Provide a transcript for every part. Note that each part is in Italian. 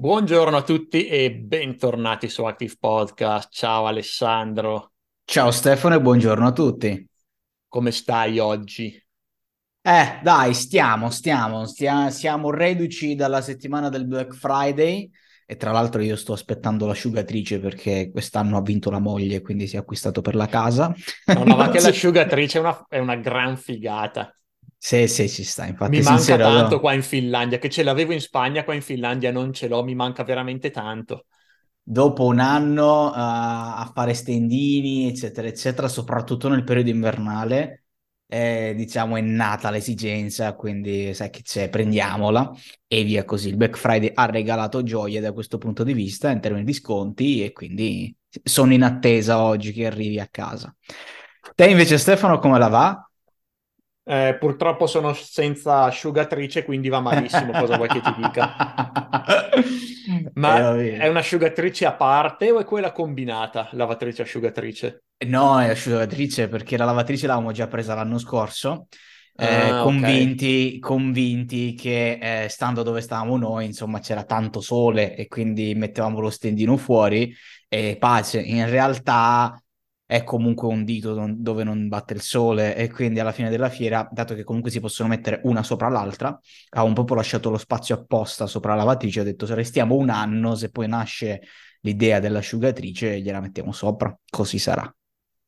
Buongiorno a tutti e bentornati su Active Podcast. Ciao Alessandro, Ciao Stefano e buongiorno a tutti. come stai oggi? Eh, dai, stiamo, stiamo, stia- siamo reduci dalla settimana del Black Friday e tra l'altro io sto aspettando l'asciugatrice perché quest'anno ha vinto la moglie, quindi si è acquistato per la casa. No, no, ma che l'asciugatrice è una, è una gran figata. Sì, sì, ci sta, Mi infatti manca sincero, tanto no? qua in Finlandia, che ce l'avevo in Spagna, qua in Finlandia non ce l'ho, mi manca veramente tanto. dopo un anno uh, a fare stendini, eccetera, eccetera, soprattutto nel periodo invernale, eh, diciamo è nata l'esigenza, quindi sai che c'è, prendiamola e via così. Il Black Friday ha regalato gioie da questo punto di vista in termini di sconti e quindi sono in attesa oggi che arrivi a casa. Te invece Stefano come la va? Eh, purtroppo sono senza asciugatrice, quindi va malissimo, cosa vuoi che ti dica? Eh, Ma va è un'asciugatrice a parte o è quella combinata, lavatrice-asciugatrice? No, è asciugatrice perché la lavatrice l'avevamo già presa l'anno scorso, eh, Ah, convinti, convinti che eh, stando dove stavamo noi, insomma, c'era tanto sole e quindi mettevamo lo stendino fuori e pace. In realtà è comunque un dito don- dove non batte il sole e quindi alla fine della fiera, dato che comunque si possono mettere una sopra l'altra, avevamo proprio lasciato lo spazio apposta sopra la lavatrice, ho detto se restiamo un anno, se poi nasce l'idea dell'asciugatrice, gliela mettiamo sopra, così sarà.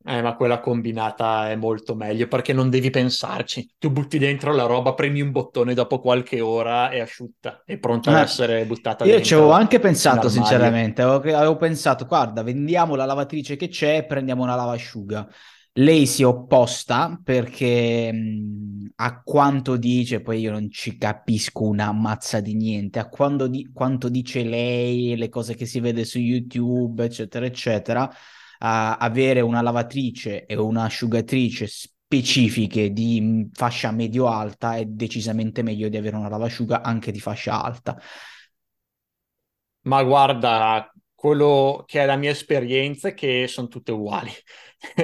Eh, ma quella combinata è molto meglio perché non devi pensarci. Tu butti dentro la roba, premi un bottone, dopo qualche ora è asciutta, è pronta ad essere buttata io ci avevo dentro anche pensato, sinceramente, avevo, avevo pensato, guarda, vendiamo la lavatrice che c'è e prendiamo una lavasciuga. Lei si è opposta perché mh, a quanto dice, poi io non ci capisco una mazza di niente, a quando di- quanto dice lei, le cose che si vede su YouTube, eccetera, eccetera, a- avere una lavatrice e un'asciugatrice specifiche di mh, fascia medio-alta è decisamente meglio di avere una lavasciuga anche di fascia alta. Ma guarda, quello che è la mia esperienza è che sono tutte uguali.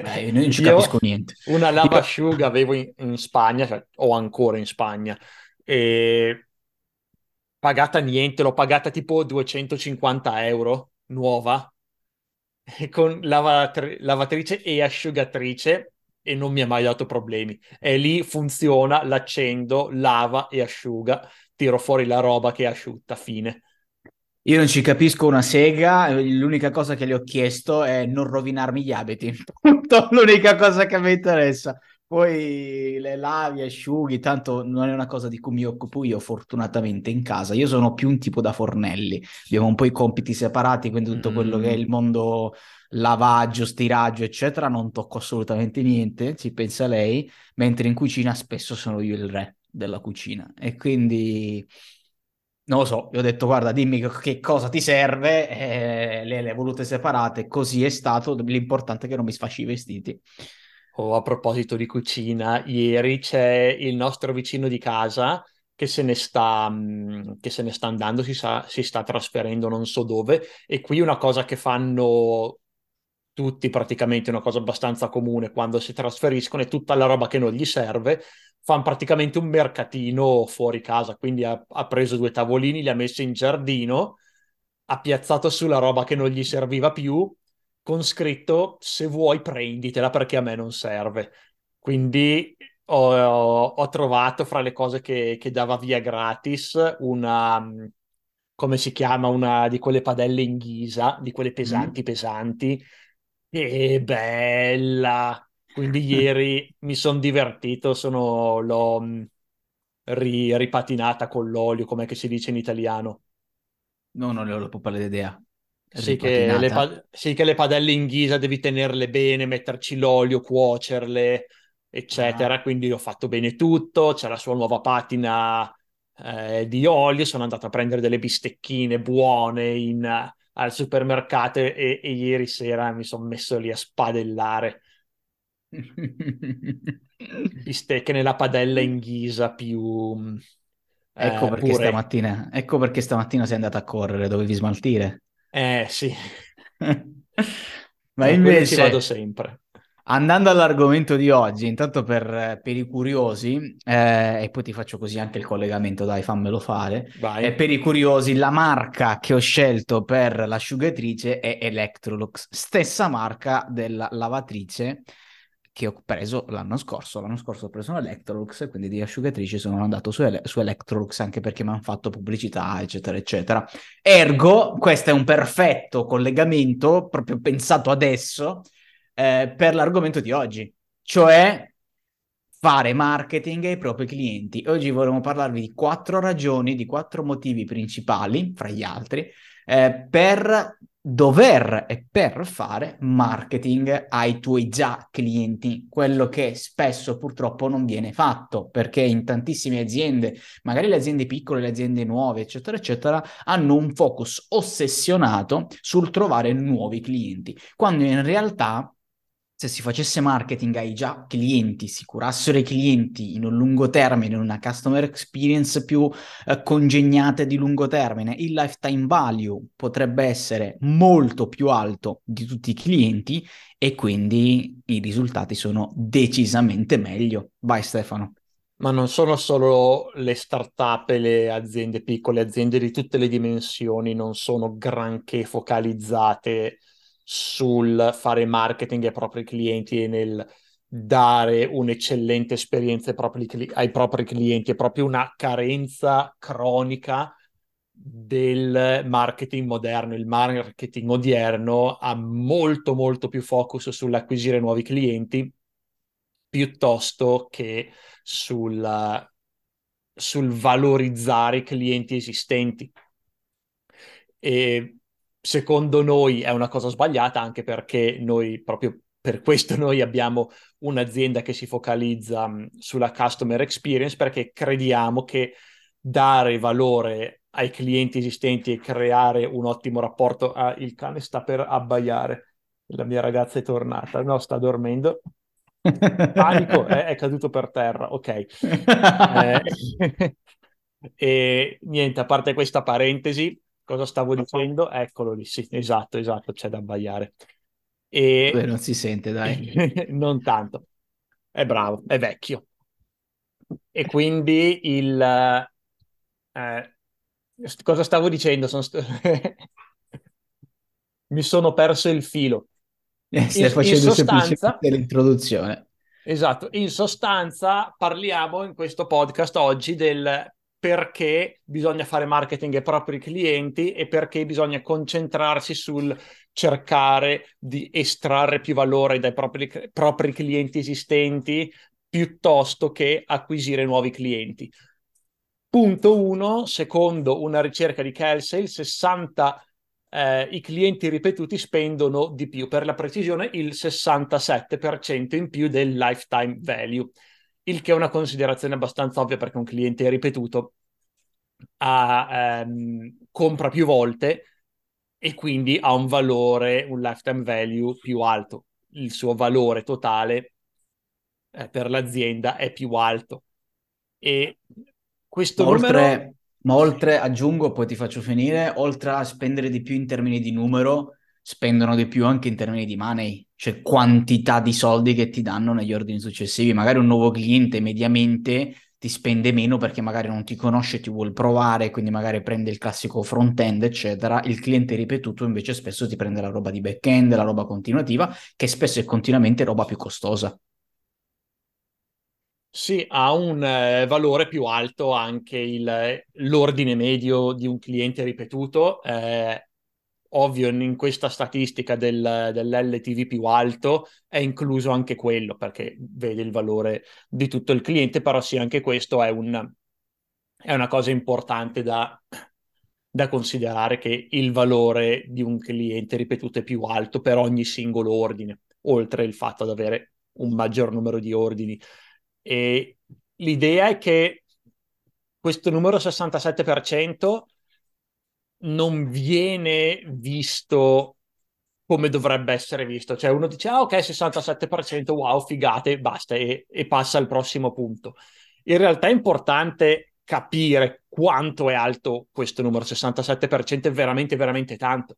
Eh, io non ci capisco niente. una lavasciuga avevo in, in Spagna, cioè, ho ancora in Spagna, e pagata niente, l'ho pagata tipo 250 euro nuova con lavatri- lavatrice e asciugatrice e non mi ha mai dato problemi. E lì funziona, l'accendo, lava e asciuga, tiro fuori la roba che è asciutta, fine. Io non ci capisco una sega, l'unica cosa che le ho chiesto è non rovinarmi gli abiti. L'unica cosa che mi interessa. Poi le lavi, asciughi, tanto non è una cosa di cui mi occupo io, fortunatamente, in casa. Io sono più un tipo da fornelli. Abbiamo un po' i compiti separati, quindi tutto quello che è Mm, il mondo lavaggio, stiraggio, eccetera, non tocco assolutamente niente, ci pensa lei, mentre in cucina spesso sono io il re della cucina. E quindi non lo so, gli ho detto guarda, dimmi che, cosa ti serve, e le, le volute separate, così è stato, l'importante è che non mi sfasci i vestiti. Oh, a proposito di cucina, ieri c'è il nostro vicino di casa che se ne sta, mm, che se ne sta andando, si sa- si sta trasferendo non so dove, e qui una cosa che fanno tutti praticamente, una cosa abbastanza comune quando si trasferiscono, è tutta la roba che non gli serve, fanno praticamente un mercatino fuori casa, quindi ha, ha preso due tavolini, li ha messi in giardino, ha piazzato sulla roba che non gli serviva più con scritto se vuoi prenditela perché a me non serve. Quindi ho, ho trovato fra le cose che, che dava via gratis una, come si chiama, una di quelle padelle in ghisa, di quelle Mm? pesanti pesanti. E bella! Quindi ieri mi sono divertito, sono, l'ho mh, ri- ripatinata con l'olio, come si dice in italiano. No, non ne ho la pallida idea. Sì che, le pa- sì che le padelle in ghisa devi tenerle bene, metterci l'olio, cuocerle, eccetera. Ah. Quindi ho fatto bene tutto. C'è la sua nuova patina eh, di olio. Sono andato a prendere delle bistecchine buone in- al supermercato e, e ieri sera mi sono messo lì a spadellare bistecche nella padella in ghisa più Ecco eh, perché stamattina, ecco perché stamattina sei andata a correre, dovevi smaltire. Eh sì, Ma eh, quello ci vado invece, sempre. Andando all'argomento di oggi, intanto per, per i curiosi, eh, e poi ti faccio così anche il collegamento, dai, fammelo fare. Eh, per i curiosi, la marca che ho scelto per l'asciugatrice è Electrolux, stessa marca della lavatrice che ho preso l'anno scorso. L'anno scorso ho preso un Electrolux, quindi di asciugatrice sono andato su, Ele- su Electrolux anche perché mi hanno fatto pubblicità, eccetera, eccetera. Ergo, questo è un perfetto collegamento, proprio pensato adesso eh, per l'argomento di oggi, cioè fare marketing ai propri clienti. Oggi vorremmo parlarvi di quattro ragioni, di quattro motivi principali, fra gli altri, eh, per dover e per fare marketing ai tuoi già clienti, quello che spesso purtroppo non viene fatto perché in tantissime aziende, magari le aziende piccole, le aziende nuove, eccetera, eccetera, hanno un focus ossessionato sul trovare nuovi clienti, quando in realtà se si facesse marketing ai già clienti, si curassero i clienti in un lungo termine, in una customer experience più eh, congegnata di lungo termine, il lifetime value potrebbe essere molto più alto di tutti i clienti e quindi i risultati sono decisamente meglio. Vai Stefano. Ma non sono solo le start-up e le aziende piccole, aziende di tutte le dimensioni non sono granché focalizzate sul fare marketing ai propri clienti e nel dare un'eccellente esperienza ai propri, ai propri clienti. È proprio una carenza cronica del marketing moderno. Il marketing odierno ha molto, molto più focus sull'acquisire nuovi clienti piuttosto che sul, sul valorizzare i clienti esistenti. E secondo noi è una cosa sbagliata anche perché noi proprio per questo noi abbiamo un'azienda che si focalizza sulla customer experience perché crediamo che dare valore ai clienti esistenti e creare un ottimo rapporto. Ah, il cane sta per abbaiare. La mia ragazza è tornata. No, sta dormendo. Panico, è, è caduto per terra. Ok. Eh, e niente, a parte questa parentesi, Cosa stavo dicendo? Eccolo lì, sì, esatto, esatto, c'è da abbaiare. E... Beh, non si sente, dai. non tanto. È bravo, è vecchio. E quindi il... Eh, cosa stavo dicendo? Sono st... Mi sono perso il filo. Eh, stai in, facendo in sostanza... l'introduzione. Esatto, in sostanza parliamo in questo podcast oggi del perché bisogna fare marketing ai propri clienti e perché bisogna concentrarsi sul cercare di estrarre più valore dai propri, propri clienti esistenti piuttosto che acquisire nuovi clienti. Punto 1, secondo una ricerca di Kelsey, il 60 eh, i clienti ripetuti spendono di più, per la precisione il 67% in più del lifetime value il che è una considerazione abbastanza ovvia perché un cliente ripetuto ha, ehm, compra più volte e quindi ha un valore, un lifetime value più alto. Il suo valore totale eh, per l'azienda è più alto. E questo ma numero... Oltre, ma oltre, aggiungo, poi ti faccio finire, oltre a spendere di più in termini di numero, spendono di più anche in termini di money, cioè quantità di soldi che ti danno negli ordini successivi. Magari un nuovo cliente mediamente ti spende meno perché magari non ti conosce, ti vuole provare, quindi magari prende il classico front-end, eccetera. Il cliente ripetuto invece spesso ti prende la roba di back-end, la roba continuativa, che spesso è continuamente roba più costosa. Sì, ha un eh, valore più alto anche il, l'ordine medio di un cliente ripetuto. Eh, ovvio in questa statistica del, dell'LTV più alto è incluso anche quello perché vede il valore di tutto il cliente, però sì, anche questo è, un, è una cosa importante da, da considerare che il valore di un cliente ripetuto è più alto per ogni singolo ordine, oltre il fatto di avere un maggior numero di ordini. E l'idea è che questo numero 67% non viene visto come dovrebbe essere visto. Cioè uno dice, ah ok, 67%, wow, figate, basta, e, e passa al prossimo punto. In realtà è importante capire quanto è alto questo numero, 67% è veramente, veramente tanto.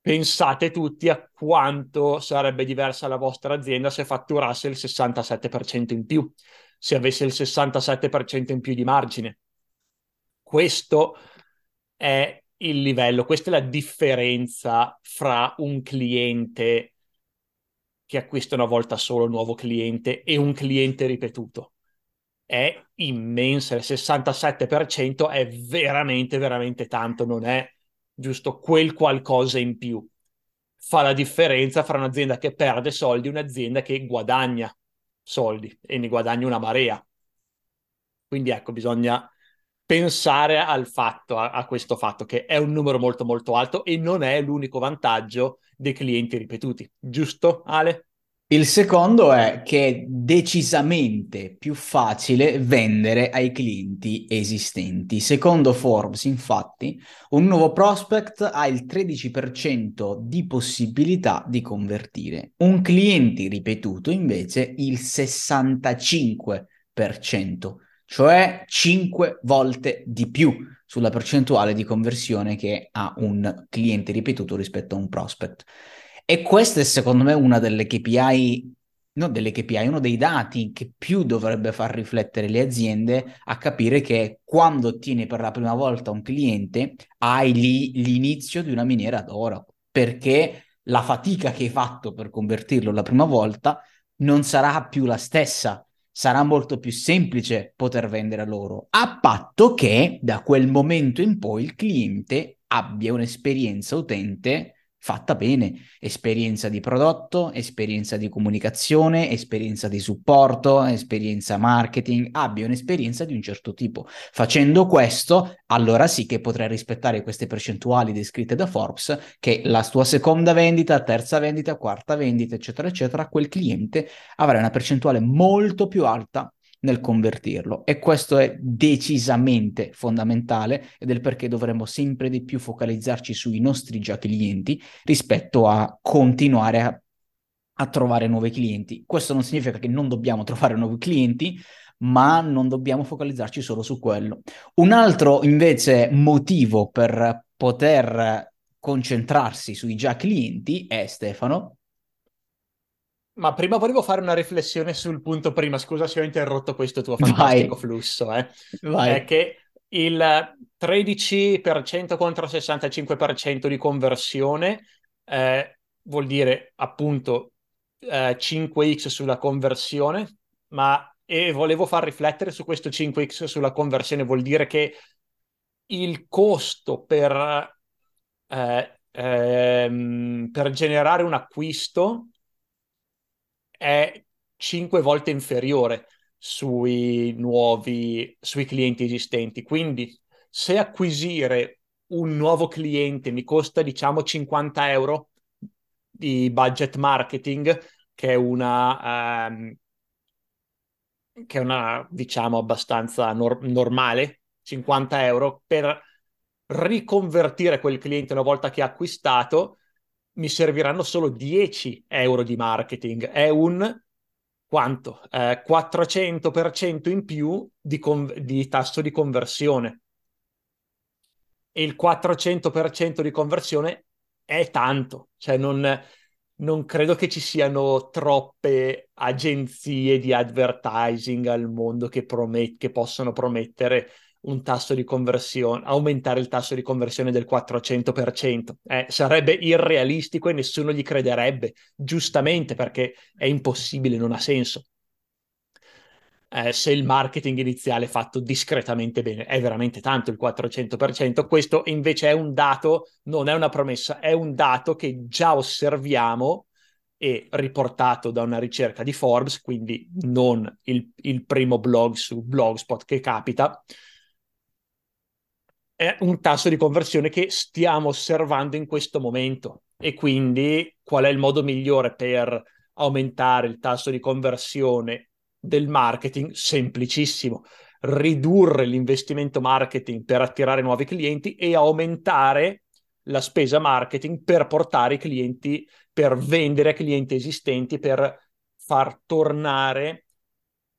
pensate tutti a quanto sarebbe diversa la vostra azienda se fatturasse il 67% in più, se avesse il 67% in più di margine. Questo è il livello, questa è la differenza fra un cliente che acquista una volta solo un nuovo cliente e un cliente ripetuto. È immensa, il 67% è veramente, veramente tanto, non è giusto quel qualcosa in più. Fa la differenza fra un'azienda che perde soldi e un'azienda che guadagna soldi e ne guadagna una marea. Quindi ecco, bisogna pensare al fatto, a, a, questo fatto che è un numero molto molto alto e non è l'unico vantaggio dei clienti ripetuti. Giusto, Ale? Il secondo è che è decisamente più facile vendere ai clienti esistenti. Secondo Forbes, infatti, un nuovo prospect ha il 13% di possibilità di convertire. Un cliente ripetuto invece il 65%, cioè 5 volte di più sulla percentuale di conversione che ha un cliente ripetuto rispetto a un prospect. E questa è secondo me una delle KPI, non delle KPI, uno dei dati che più dovrebbe far riflettere le aziende a capire che quando ottieni per la prima volta un cliente hai lì l'inizio di una miniera d'oro, perché la fatica che hai fatto per convertirlo la prima volta non sarà più la stessa, sarà molto più semplice poter vendere a loro, a patto che da quel momento in poi il cliente abbia un'esperienza utente fatta bene, esperienza di prodotto, esperienza di comunicazione, esperienza di supporto, esperienza marketing, abbia un'esperienza di un certo tipo. Facendo questo, allora sì che potrai rispettare queste percentuali descritte da Forbes, che la tua seconda vendita, terza vendita, quarta vendita, eccetera, eccetera, quel cliente avrà una percentuale molto più alta nel convertirlo e questo è decisamente fondamentale ed è il perché dovremmo sempre di più focalizzarci sui nostri già clienti rispetto a continuare a, a trovare nuovi clienti. Questo non significa che non dobbiamo trovare nuovi clienti, ma non dobbiamo focalizzarci solo su quello. Un altro invece motivo per poter concentrarsi sui già clienti è Stefano ma prima volevo fare una riflessione sul punto prima, scusa se ho interrotto questo tuo fantastico Vai. flusso, eh. Vai. È che il 13% contro il 65% di conversione eh, vuol dire appunto eh, 5x sulla conversione, ma e volevo far riflettere su questo 5x sulla conversione, vuol dire che il costo per, eh, ehm, per generare un acquisto è cinque volte inferiore sui nuovi, sui clienti esistenti. Quindi se acquisire un nuovo cliente mi costa diciamo 50 euro di budget marketing, che è una, um, che è una diciamo abbastanza nor- normale, 50 euro per riconvertire quel cliente una volta che ha acquistato mi serviranno solo 10 euro di marketing. È un quanto? Eh, 400% in più di, con- di tasso di conversione. E il 400% di conversione è tanto, cioè non, non credo che ci siano troppe agenzie di advertising al mondo che, promet- che possano promettere un tasso di conversione, aumentare il tasso di conversione del 400%. Eh, sarebbe irrealistico e nessuno gli crederebbe, giustamente perché è impossibile, non ha senso. Eh, se il marketing iniziale è fatto discretamente bene, è veramente tanto il 400%. Questo invece è un dato, non è una promessa, è un dato che già osserviamo e riportato da una ricerca di Forbes, quindi non il, il primo blog su Blogspot che capita, è un tasso di conversione che stiamo osservando in questo momento e quindi qual è il modo migliore per aumentare il tasso di conversione del marketing? Semplicissimo, ridurre l'investimento marketing per attirare nuovi clienti e aumentare la spesa marketing per portare i clienti, per vendere a clienti esistenti, per far tornare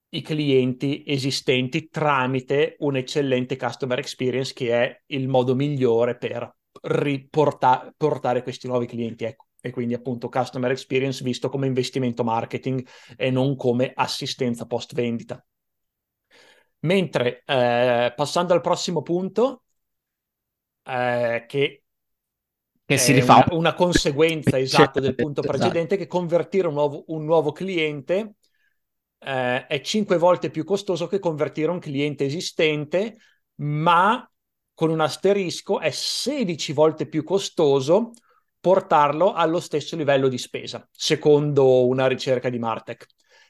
i clienti esistenti tramite un'eccellente customer experience che è il modo migliore per riporta- portare questi nuovi clienti. Ecco. E quindi appunto customer experience visto come investimento marketing e non come assistenza post vendita. Mentre eh, passando al prossimo punto, eh, che che si rifà una, una conseguenza esatta del punto esatto. precedente, che convertire un nuovo, un nuovo cliente eh, è cinque volte più costoso che convertire un cliente esistente, ma con un asterisco è 16 volte più costoso portarlo allo stesso livello di spesa, secondo una ricerca di Martech.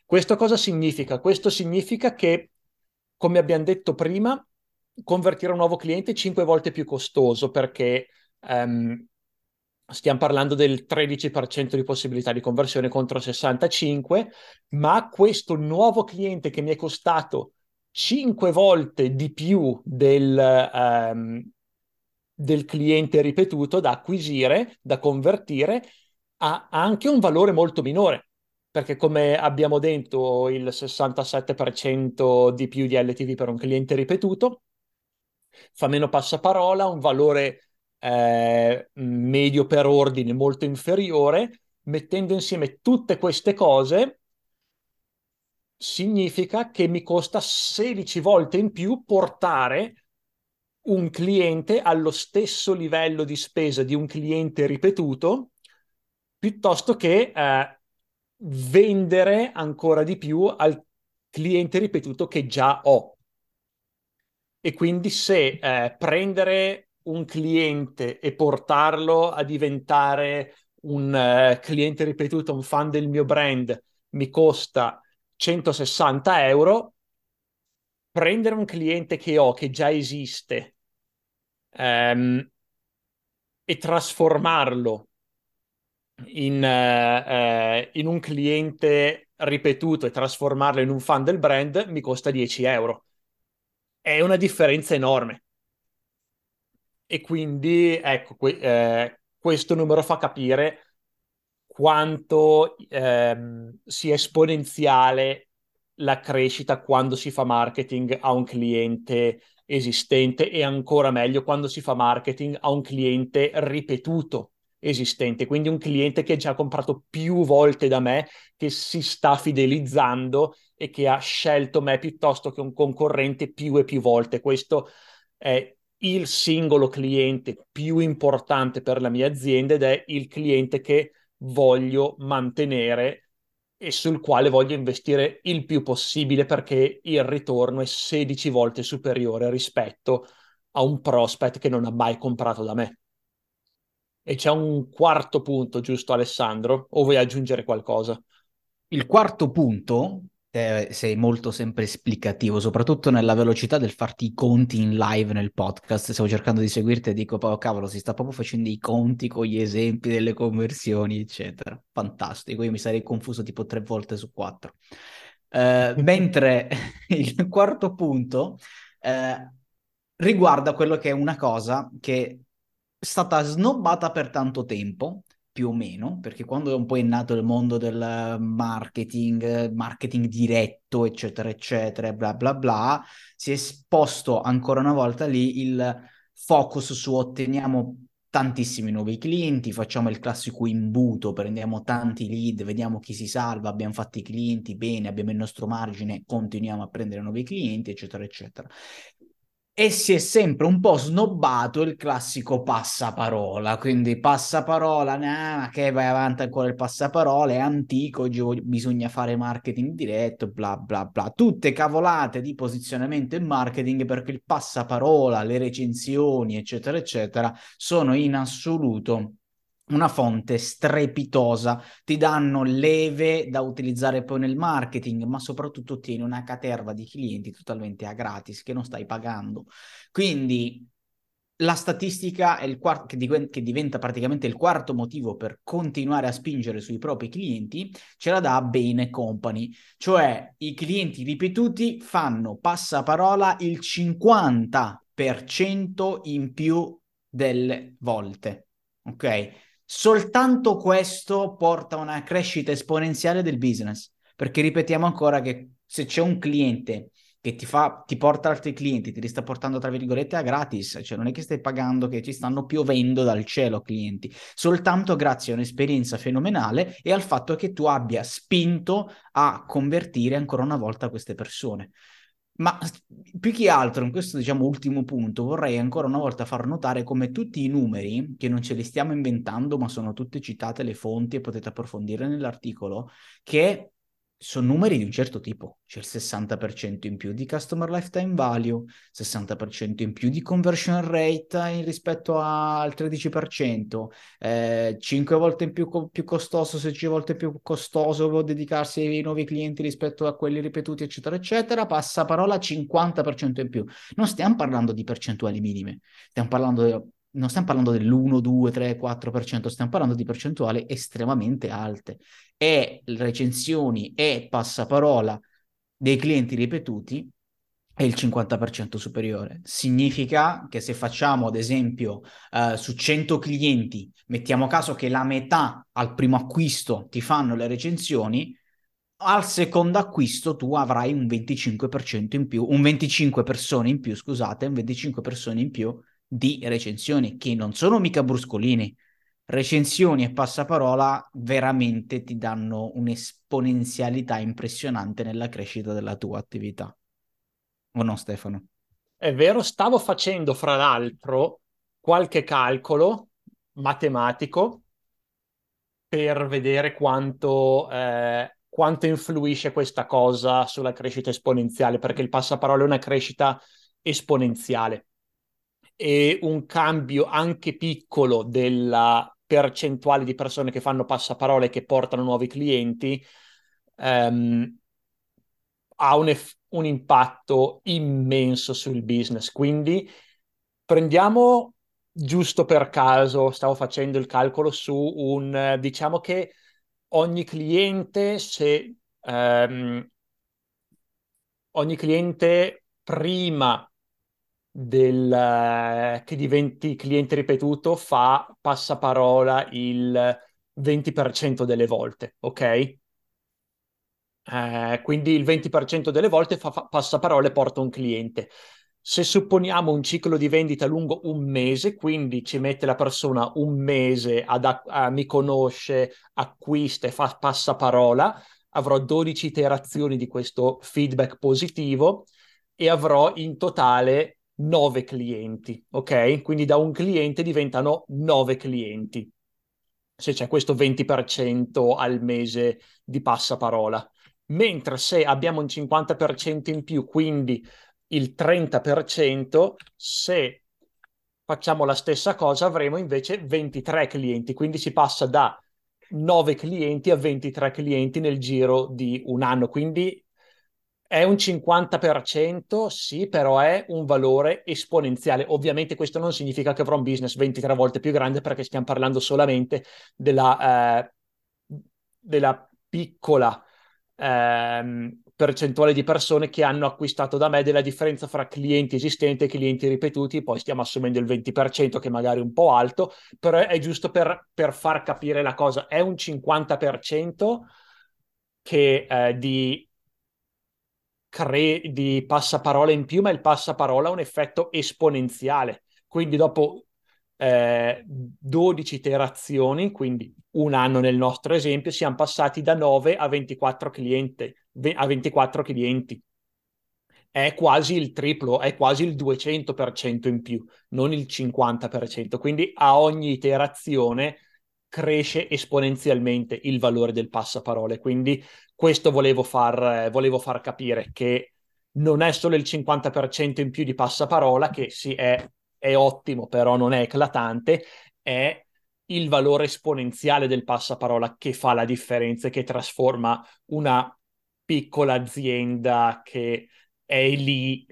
Questo cosa significa? Questo significa che, come abbiamo detto prima, convertire un nuovo cliente è 5 volte più costoso perché um, stiamo parlando del 13% di possibilità di conversione contro 65, ma questo nuovo cliente che mi è costato 5 volte di più del, um, del cliente ripetuto da acquisire, da convertire, ha anche un valore molto minore, perché come abbiamo detto il 67% di più di LTV per un cliente ripetuto, fa meno passaparola, un valore eh, medio per ordine molto inferiore, mettendo insieme tutte queste cose significa che mi costa 16 volte in più portare un cliente allo stesso livello di spesa di un cliente ripetuto piuttosto che eh, vendere ancora di più al cliente ripetuto che già ho. E quindi se eh, prendere un cliente e portarlo a diventare un uh, cliente ripetuto, un fan del mio brand, mi costa 160 euro, prendere un cliente che ho, che già esiste, um, e trasformarlo in, uh, uh, in un cliente ripetuto e trasformarlo in un fan del brand mi costa 10 euro. È una differenza enorme. E quindi, ecco, que- eh, questo numero fa capire quanto ehm, sia esponenziale la crescita quando si fa marketing a un cliente esistente e ancora meglio quando si fa marketing a un cliente ripetuto esistente, quindi un cliente che già ha comprato più volte da me, che si sta fidelizzando e che ha scelto me piuttosto che un concorrente più e più volte. Questo è il singolo cliente più importante per la mia azienda ed è il cliente che voglio mantenere e sul quale voglio investire il più possibile perché il ritorno è 16 volte superiore rispetto a un prospect che non ha mai comprato da me. E c'è un quarto punto, giusto Alessandro? O vuoi aggiungere qualcosa? Il quarto punto sei molto sempre esplicativo, soprattutto nella velocità del farti i conti in live nel podcast. Stavo cercando di seguirti e dico, oh, cavolo, si sta proprio facendo i conti con gli esempi delle conversioni, eccetera. Fantastico, io mi sarei confuso tipo tre volte su quattro. Eh, mentre il quarto punto eh, riguarda quello che è una cosa che è stata snobbata per tanto tempo, più o meno, perché quando un po' è nato il mondo del marketing, marketing diretto, eccetera, eccetera, bla bla bla, si è esposto ancora una volta lì il focus su otteniamo tantissimi nuovi clienti, facciamo il classico imbuto, prendiamo tanti lead, vediamo chi si salva, abbiamo fatto i clienti bene, abbiamo il nostro margine, continuiamo a prendere nuovi clienti, eccetera, eccetera e si è sempre un po' snobbato il classico passaparola, quindi passaparola, nah, che vai avanti ancora il passaparola, è antico, oggi bisogna fare marketing diretto, bla bla bla, tutte cavolate di posizionamento e marketing perché il passaparola, le recensioni, eccetera, eccetera, sono in assoluto una fonte strepitosa, ti danno leve da utilizzare poi nel marketing, ma soprattutto ottieni una caterva di clienti totalmente a gratis che non stai pagando. Quindi la statistica è il quarto, che, div- che, diventa praticamente il quarto motivo per continuare a spingere sui propri clienti, ce la dà Bain Company, cioè i clienti ripetuti fanno passaparola il 50% in più delle volte. Ok? Soltanto questo porta a una crescita esponenziale del business, perché ripetiamo ancora che se c'è un cliente che ti, fa, ti porta altri clienti, ti li sta portando tra virgolette a gratis, cioè non è che stai pagando, che ci stanno piovendo dal cielo clienti, soltanto grazie a un'esperienza fenomenale e al fatto che tu abbia spinto a convertire ancora una volta queste persone. Ma più che altro, in questo diciamo ultimo punto, vorrei ancora una volta far notare come tutti i numeri, che non ce li stiamo inventando, ma sono tutte citate le fonti e potete approfondire nell'articolo, che sono numeri di un certo tipo, c'è il 60% in più di customer lifetime value, 60% in più di conversion rate rispetto al 13%, eh, 5 volte in più, più costoso, 16 volte più costoso dedicarsi ai nuovi clienti rispetto a quelli ripetuti, eccetera, eccetera, passa parola 50% in più. Non stiamo parlando di percentuali minime, stiamo parlando non stiamo parlando dell'1, 2, 3, 4%, stiamo parlando di percentuali estremamente alte. E recensioni e passaparola dei clienti ripetuti è il 50% superiore. Significa che se facciamo, ad esempio, eh, su 100 clienti, mettiamo caso che la metà al primo acquisto ti fanno le recensioni, al secondo acquisto tu avrai un 25% in più, un 25 persone in più, scusate, un 25 persone in più di recensioni, che non sono mica bruscolini. Recensioni e passaparola veramente ti danno un'esponenzialità impressionante nella crescita della tua attività. O no, Stefano? È vero, stavo facendo fra l'altro qualche calcolo matematico per vedere quanto, eh, quanto influisce questa cosa sulla crescita esponenziale, perché il passaparola è una crescita esponenziale e un cambio anche piccolo della percentuale di persone che fanno passaparola e che portano nuovi clienti ehm, ha un, eff- un impatto immenso sul business. Quindi prendiamo giusto per caso, stavo facendo il calcolo su un, diciamo che ogni cliente se ehm, ogni cliente prima del, che diventi cliente ripetuto fa passaparola il 20% delle volte, ok? Eh, quindi il 20% delle volte fa, fa passaparola e porta un cliente. Se supponiamo un ciclo di vendita lungo un mese, quindi ci mette la persona un mese ad a, mi conosce, acquista e fa passaparola, avrò 12 iterazioni di questo feedback positivo e avrò in totale nove clienti, ok? Quindi da un cliente diventano nove clienti. Se c'è questo 20% al mese di passaparola. Mentre se abbiamo un 50% in più, quindi il 30%, se facciamo la stessa cosa avremo invece 23 clienti, quindi si passa da 9 clienti a 23 clienti nel giro di un anno, quindi è un 50%, sì, però è un valore esponenziale. Ovviamente questo non significa che avrò un business 23 volte più grande perché stiamo parlando solamente della, eh, della piccola eh, percentuale di persone che hanno acquistato da me, della differenza fra clienti esistenti e clienti ripetuti, poi stiamo assumendo il 20% che magari è un po' alto, però è giusto per, per far capire la cosa. È un 50% che, eh, di cre- di passaparola in più, ma il passaparola ha un effetto esponenziale. Quindi dopo eh, 12 iterazioni, quindi un anno nel nostro esempio, siamo passati da 9 a 24 clienti. A 24 clienti. È quasi il triplo, è quasi il 200% in più, non il 50%. Quindi a ogni iterazione cresce esponenzialmente il valore del passaparole. Quindi questo volevo far, volevo far capire che non è solo il 50% in più di passaparola, che sì è, è ottimo, però non è eclatante, è il valore esponenziale del passaparola che fa la differenza e che trasforma una piccola azienda che è lì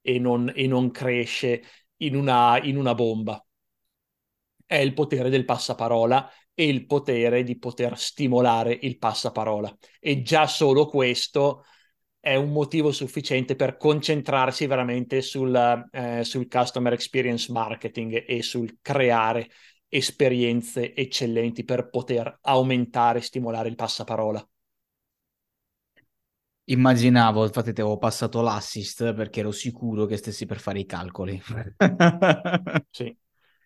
e non, e non cresce in una, in una bomba. È il potere del passaparola e il potere di poter stimolare il passaparola. E già solo questo è un motivo sufficiente per concentrarsi veramente sul, eh, sul customer experience marketing e sul creare esperienze eccellenti per poter aumentare e stimolare il passaparola. Immaginavo, infatti ti avevo passato l'assist perché ero sicuro che stessi per fare i calcoli. Sì.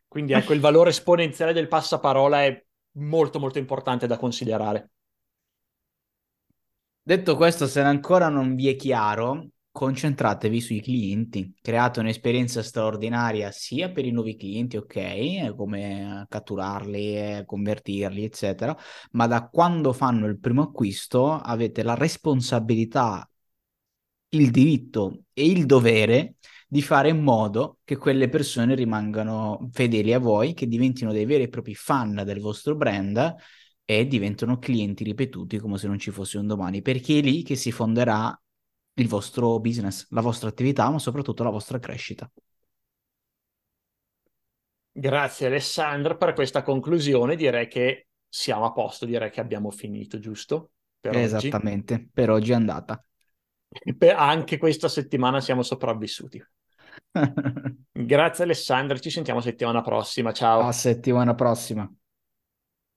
Quindi ecco, il valore esponenziale del passaparola è molto molto importante da considerare. Detto questo, se ancora non vi è chiaro, concentratevi sui clienti, create un'esperienza straordinaria sia per i nuovi clienti, ok, come catturarli, convertirli, eccetera, ma da quando fanno il primo acquisto avete la responsabilità, il diritto e il dovere di fare in modo che quelle persone rimangano fedeli a voi, che diventino dei veri e propri fan del vostro brand e diventano clienti ripetuti come se non ci fosse un domani, perché è lì che si fonderà il vostro business, la vostra attività, ma soprattutto la vostra crescita. Grazie Alessandro per questa conclusione, direi che siamo a posto, direi che abbiamo finito, giusto? Per Esattamente, oggi. per oggi è andata. Per anche questa settimana siamo sopravvissuti. Grazie Alessandro, ci sentiamo settimana prossima, ciao. A settimana prossima.